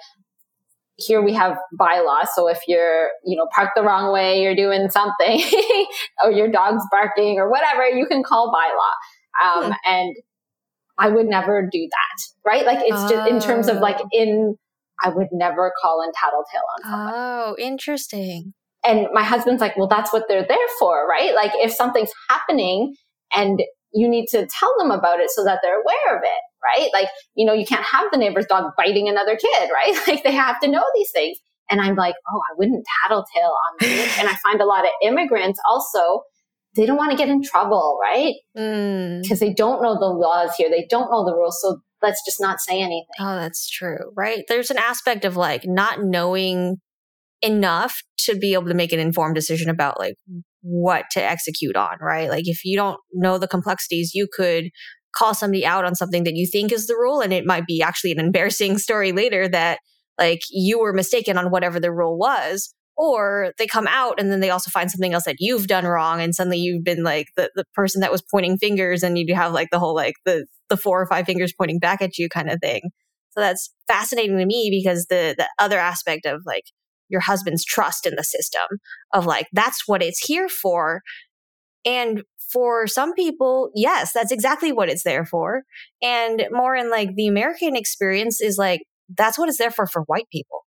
here we have bylaws. So if you're, you know, parked the wrong way, you're doing something, or your dog's barking or whatever, you can call bylaw. Um, hmm. And I would never do that, right? Like it's oh. just in terms of like oh. in I would never call in tattletale on someone. Oh, interesting. And my husband's like, well, that's what they're there for, right? Like if something's happening and you need to tell them about it so that they're aware of it, right? Like, you know, you can't have the neighbor's dog biting another kid, right? Like they have to know these things. And I'm like, oh, I wouldn't tattletale on me. and I find a lot of immigrants also, they don't want to get in trouble, right? Because mm. they don't know the laws here. They don't know the rules. So let's just not say anything. Oh, that's true, right? There's an aspect of like not knowing enough to be able to make an informed decision about like what to execute on, right? Like if you don't know the complexities, you could call somebody out on something that you think is the rule and it might be actually an embarrassing story later that like you were mistaken on whatever the rule was or they come out and then they also find something else that you've done wrong and suddenly you've been like the, the person that was pointing fingers and you have like the whole like the the four or five fingers pointing back at you kind of thing so that's fascinating to me because the the other aspect of like your husband's trust in the system of like, that's what it's here for. And for some people, yes, that's exactly what it's there for. And more in like the American experience is like, that's what it's there for for white people.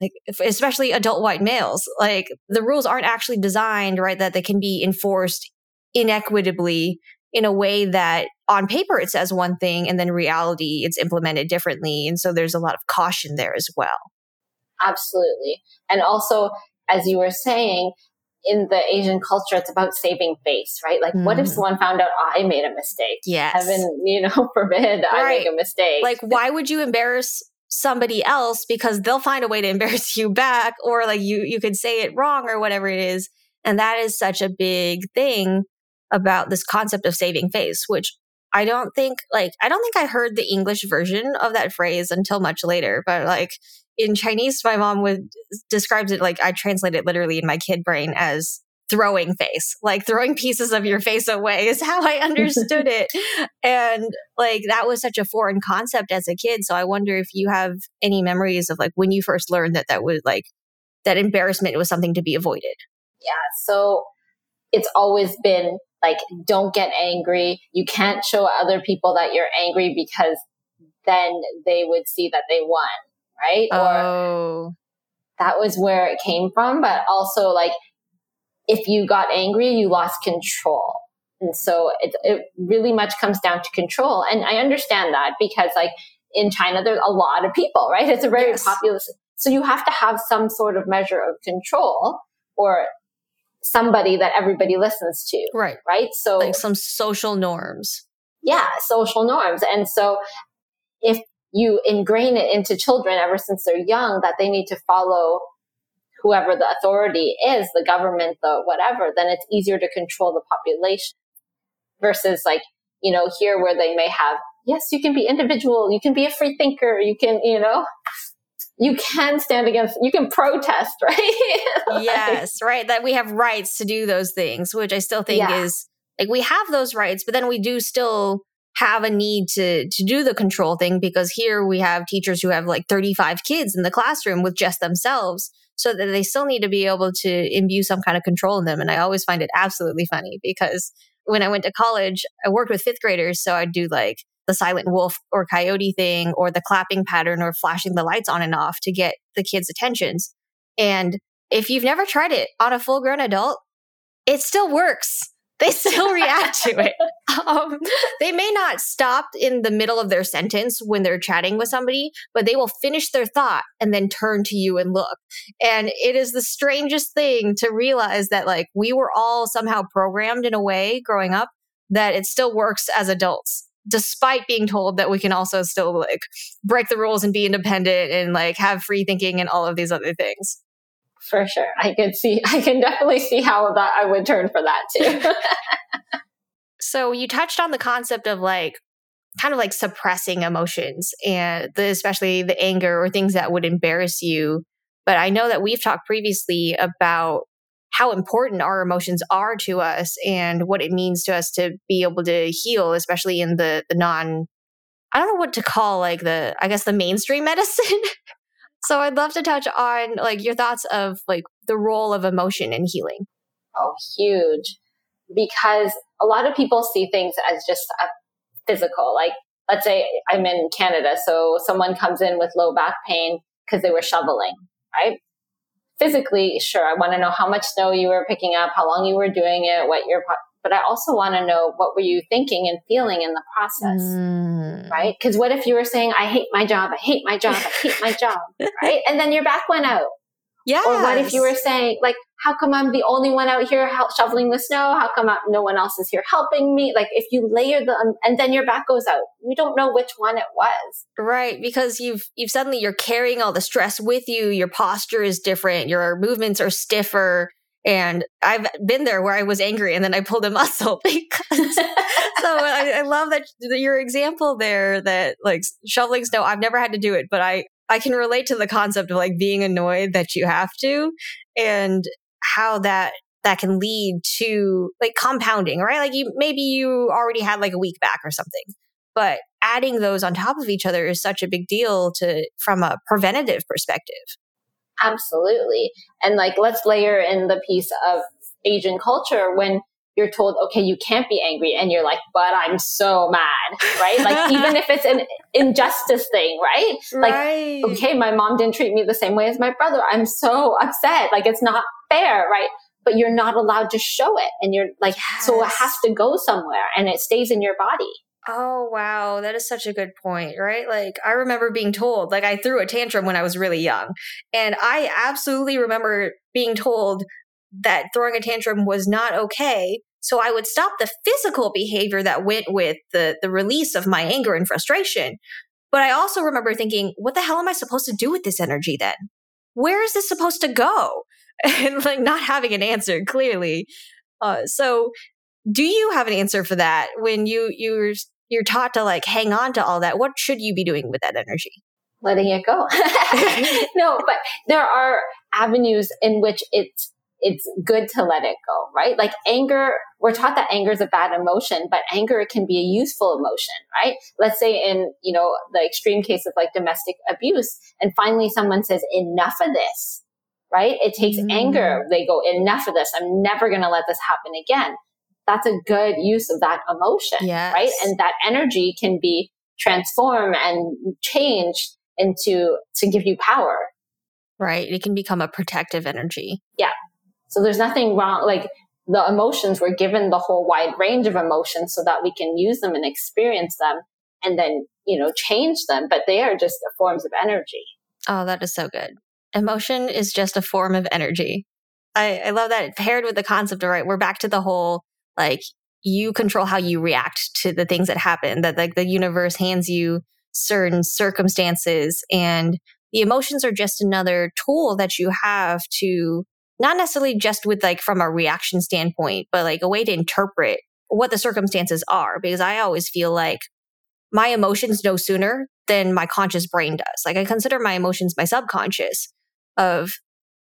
Like, especially adult white males. Like, the rules aren't actually designed, right, that they can be enforced inequitably in a way that on paper it says one thing and then reality it's implemented differently. And so there's a lot of caution there as well. Absolutely. And also, as you were saying, in the Asian culture, it's about saving face, right? Like, mm. what if mm. someone found out I made a mistake? Yes. Heaven, you know, forbid right. I make a mistake. Like, why would you embarrass somebody else because they'll find a way to embarrass you back or like you you could say it wrong or whatever it is. And that is such a big thing about this concept of saving face which i don't think like i don't think i heard the english version of that phrase until much later but like in chinese my mom would describes it like i translate it literally in my kid brain as throwing face like throwing pieces of your face away is how i understood it. And like that was such a foreign concept as a kid so i wonder if you have any memories of like when you first learned that that was like that embarrassment was something to be avoided? Yeah so it's always been like don't get angry. You can't show other people that you're angry because then they would see that they won right? Oh. or that was where it came from but also like if you got angry, you lost control. And so it, it really much comes down to control. And I understand that because like in China, there's a lot of people, right? It's a very yes. populous. So you have to have some sort of measure of control or somebody that everybody listens to. Right. Right. So like some social norms. Yeah. Social norms. And so if you ingrain it into children ever since they're young that they need to follow whoever the authority is, the government, the whatever, then it's easier to control the population versus like, you know, here where they may have, yes, you can be individual, you can be a free thinker, you can, you know, you can stand against, you can protest, right? like, yes, right. That we have rights to do those things, which I still think yeah. is like we have those rights, but then we do still have a need to to do the control thing because here we have teachers who have like 35 kids in the classroom with just themselves so that they still need to be able to imbue some kind of control in them. And I always find it absolutely funny because when I went to college, I worked with fifth graders. So I'd do like the silent wolf or coyote thing or the clapping pattern or flashing the lights on and off to get the kids' attentions. And if you've never tried it on a full grown adult, it still works they still react to it. Um, they may not stop in the middle of their sentence when they're chatting with somebody, but they will finish their thought and then turn to you and look. And it is the strangest thing to realize that like we were all somehow programmed in a way growing up that it still works as adults despite being told that we can also still like break the rules and be independent and like have free thinking and all of these other things for sure. I can see, I can definitely see how that I would turn for that too. so you touched on the concept of like, kind of like suppressing emotions and the, especially the anger or things that would embarrass you. But I know that we've talked previously about how important our emotions are to us and what it means to us to be able to heal, especially in the, the non, I don't know what to call like the, I guess the mainstream medicine So I'd love to touch on like your thoughts of like the role of emotion in healing. Oh, huge. Because a lot of people see things as just a physical. Like, let's say I'm in Canada, so someone comes in with low back pain because they were shoveling, right? Physically, sure, I want to know how much snow you were picking up, how long you were doing it, what your but I also want to know what were you thinking and feeling in the process, mm. right? Because what if you were saying, "I hate my job, I hate my job, I hate my job," right? And then your back went out. Yeah. Or what if you were saying, like, how come I'm the only one out here shoveling the snow? How come no one else is here helping me? Like, if you layer them, um, and then your back goes out, we don't know which one it was. Right, because you've you've suddenly you're carrying all the stress with you. Your posture is different. Your movements are stiffer and I've been there where I was angry and then I pulled a muscle because so I, I, love that your example there that like shoveling snow, I've never had to do it, but I, I can relate to the concept of like being annoyed that you have to and how that that can lead to like compounding, right? Like you maybe you already had like a weak back or something, but adding those on top of each other is such a big deal to from a preventative perspective. Absolutely. And like, let's layer in the piece of Asian culture when you're told, okay, you can't be angry. And you're like, but I'm so mad, right? Like, even if it's an injustice thing, right? right? Like, okay, my mom didn't treat me the same way as my brother. I'm so upset. Like, it's not fair, right? But you're not allowed to show it. And you're like, yes. so it has to go somewhere and it stays in your body. Oh, wow. That is such a good point, right? Like, I remember being told, like, I threw a tantrum when I was really young. And I absolutely remember being told that throwing a tantrum was not okay. So I would stop the physical behavior that went with the, the release of my anger and frustration. But I also remember thinking, what the hell am I supposed to do with this energy then? Where is this supposed to go? And like not having an answer clearly. Uh, so do you have an answer for that when you you're you're taught to like hang on to all that? What should you be doing with that energy? Letting it go. no, but there are avenues in which it's it's good to let it go, right? Like anger, we're taught that anger is a bad emotion, but anger can be a useful emotion, right? Let's say in, you know, the extreme case of like domestic abuse and finally someone says enough of this, right? It takes mm. anger. They go enough of this. I'm never going to let this happen again. That's a good use of that emotion, yes. right? And that energy can be transformed and changed into to give you power. Right. It can become a protective energy. Yeah. So there's nothing wrong. Like the emotions, we're given the whole wide range of emotions so that we can use them and experience them and then, you know, change them. But they are just forms of energy. Oh, that is so good. Emotion is just a form of energy. I, I love that paired with the concept of right. We're back to the whole like you control how you react to the things that happen. That like the universe hands you certain circumstances and the emotions are just another tool that you have to not necessarily just with like from a reaction standpoint, but like a way to interpret what the circumstances are. Because I always feel like my emotions know sooner than my conscious brain does. Like I consider my emotions my subconscious of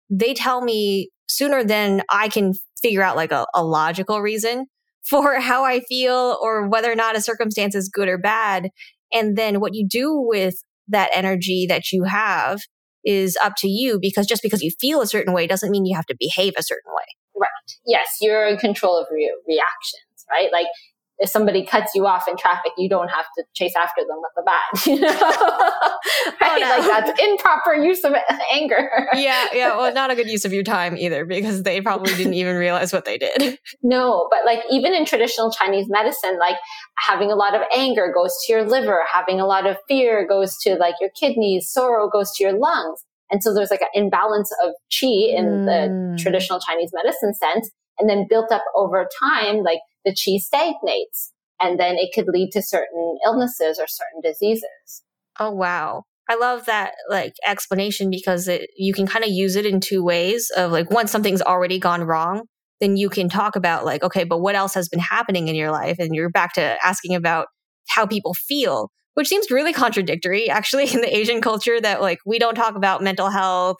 they tell me sooner than I can figure out like a, a logical reason for how I feel or whether or not a circumstance is good or bad. And then what you do with that energy that you have is up to you because just because you feel a certain way doesn't mean you have to behave a certain way. Right. Yes, you're in control of your reactions, right? Like if somebody cuts you off in traffic, you don't have to chase after them with a bat. You know? Oh, right? Oh, no. Like that's improper use of anger. yeah, yeah. Well, not a good use of your time either, because they probably didn't even realize what they did. No, but like even in traditional Chinese medicine, like having a lot of anger goes to your liver, having a lot of fear goes to like your kidneys, sorrow goes to your lungs. And so there's like an imbalance of qi in mm. the traditional Chinese medicine sense. And then built up over time, like the chi stagnates and then it could lead to certain illnesses or certain diseases. Oh, wow. I love that like explanation because it, you can kind of use it in two ways of like once something's already gone wrong, then you can talk about like, okay, but what else has been happening in your life? And you're back to asking about how people feel, which seems really contradictory actually in the Asian culture that like we don't talk about mental health,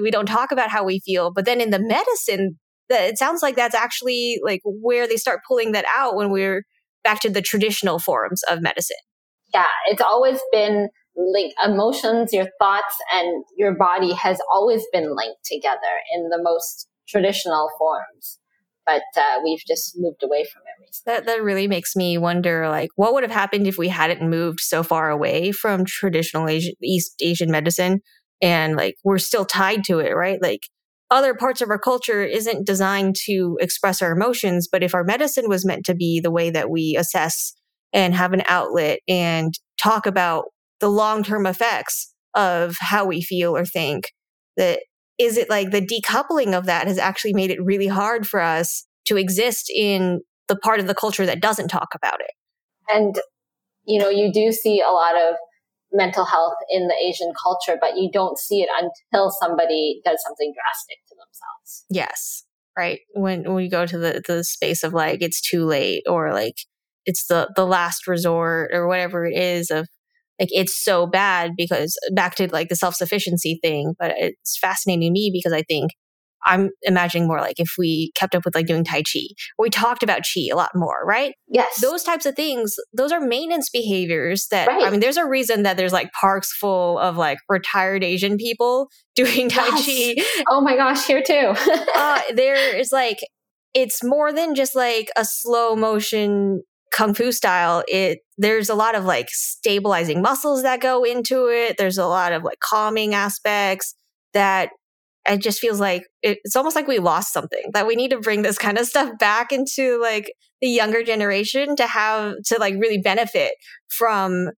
we don't talk about how we feel. But then in the medicine, that it sounds like that's actually like where they start pulling that out when we're back to the traditional forms of medicine. Yeah, it's always been linked. Emotions, your thoughts, and your body has always been linked together in the most traditional forms. But uh, we've just moved away from it recently. That that really makes me wonder, like, what would have happened if we hadn't moved so far away from traditional Asian, East Asian medicine, and like we're still tied to it, right? Like, other parts of our culture isn't designed to express our emotions. But if our medicine was meant to be the way that we assess and have an outlet and talk about the long term effects of how we feel or think, that is it like the decoupling of that has actually made it really hard for us to exist in the part of the culture that doesn't talk about it. And, you know, you do see a lot of mental health in the Asian culture, but you don't see it until somebody does something drastic themselves. Yes. Right. When, we go to the, the space of like, it's too late or like, it's the, the last resort or whatever it is of like, it's so bad because back to like the self sufficiency thing, but it's fascinating to me because I think I'm imagining more like if we kept up with like doing Tai Chi. We talked about Chi a lot more, right? Yes. Those types of things, those are maintenance behaviors that, right. I mean, there's a reason that there's like parks full of like retired Asian people doing Tai yes. Chi. Oh my gosh, here too. uh, there is like, it's more than just like a slow motion kung fu style. It, there's a lot of like stabilizing muscles that go into it. There's a lot of like calming aspects that it just feels like it, it's almost like we lost something that we need to bring this kind of stuff back into like the younger generation to have to like really benefit from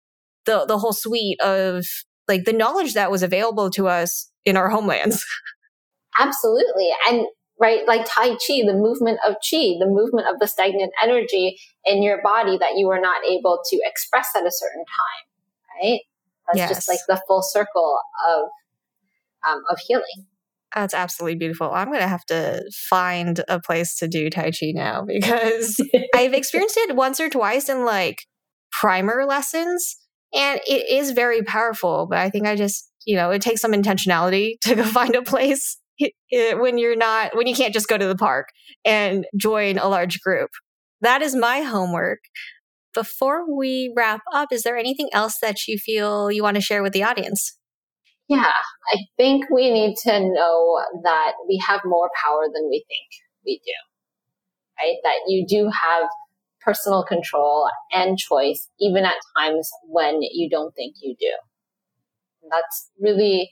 the the whole suite of like the knowledge that was available to us in our homelands. Absolutely. And right, like Tai Chi, the movement of Chi, the movement of the stagnant energy in your body that you were not able to express at a certain time, right? That's Yes. just like the full circle of um, of healing. That's absolutely beautiful. I'm going to have to find a place to do Tai Chi now because I've experienced it once or twice in like primer lessons and it is very powerful. But I think I just, you know, it takes some intentionality to go find a place when you're not, when you can't just go to the park and join a large group. That is my homework. Before we wrap up, is there anything else that you feel you want to share with the audience? Yeah, I think we need to know that we have more power than we think we do, right? That you do have personal control and choice, even at times when you don't think you do. And that's really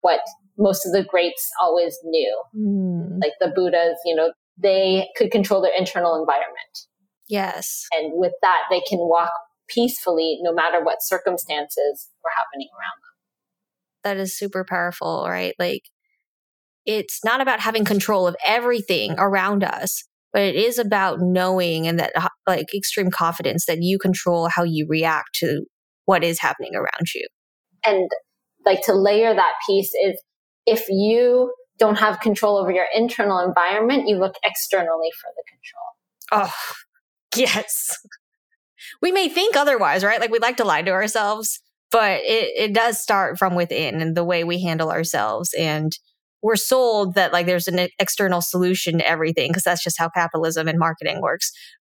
what most of the greats always knew. Hmm. Like the Buddhas, you know, they could control their internal environment. Yes. And with that, they can walk peacefully no matter what circumstances were happening around them. That is super powerful, right? Like it's not about having control of everything around us, but it is about knowing and that uh, like extreme confidence that you control how you react to what is happening around you. and like to layer that piece is if you don't have control over your internal environment, you look externally for the control. Oh, yes. We may think otherwise, right? Like we like to lie to ourselves, but it, it does start from within and the way we handle ourselves. And we're sold that like there's an external solution to everything because that's just how capitalism and marketing works.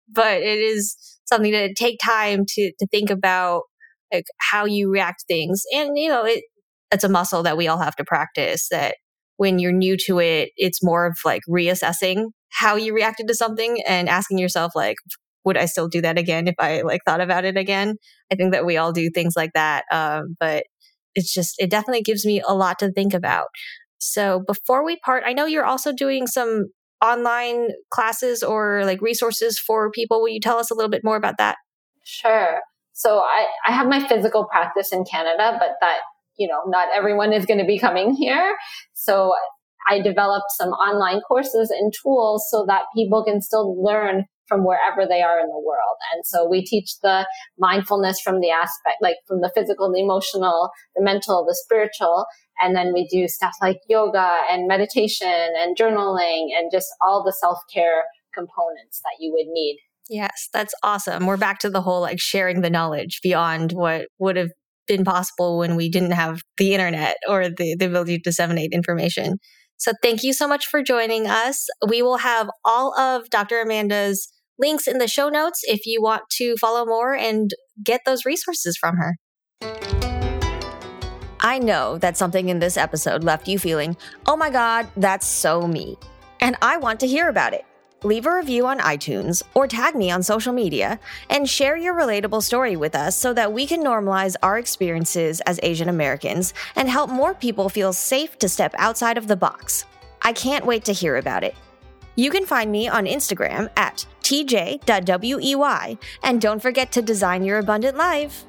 But it is something to take time to to think about like how you react things. And you know, it it's a muscle that we all have to practice that when you're new to it, it's more of like reassessing how you reacted to something and asking yourself like would I still do that again if I like thought about it again? I think that we all do things like that. Um, but it's just, it definitely gives me a lot to think about. So before we part, I know you're also doing some online classes or like resources for people. Will you tell us a little bit more about that? Sure. So I, I have my physical practice in Canada, but that, you know, not everyone is going to be coming here. So I developed some online courses and tools so that people can still learn from wherever they are in the world. And so we teach the mindfulness from the aspect, like from the physical, the emotional, the mental, the spiritual. And then we do stuff like yoga and meditation and journaling and just all the self care components that you would need. Yes, that's awesome. We're back to the whole like sharing the knowledge beyond what would have been possible when we didn't have the internet or the, the ability to disseminate information. So thank you so much for joining us. We will have all of Dr. Amanda's links in the show notes if you want to follow more and get those resources from her. I know that something in this episode left you feeling, oh my God, that's so me. And I want to hear about it. Leave a review on iTunes or tag me on social media and share your relatable story with us so that we can normalize our experiences as Asian Americans and help more people feel safe to step outside of the box. I can't wait to hear about it. You can find me on Instagram at tj.wey and don't forget to design your abundant life.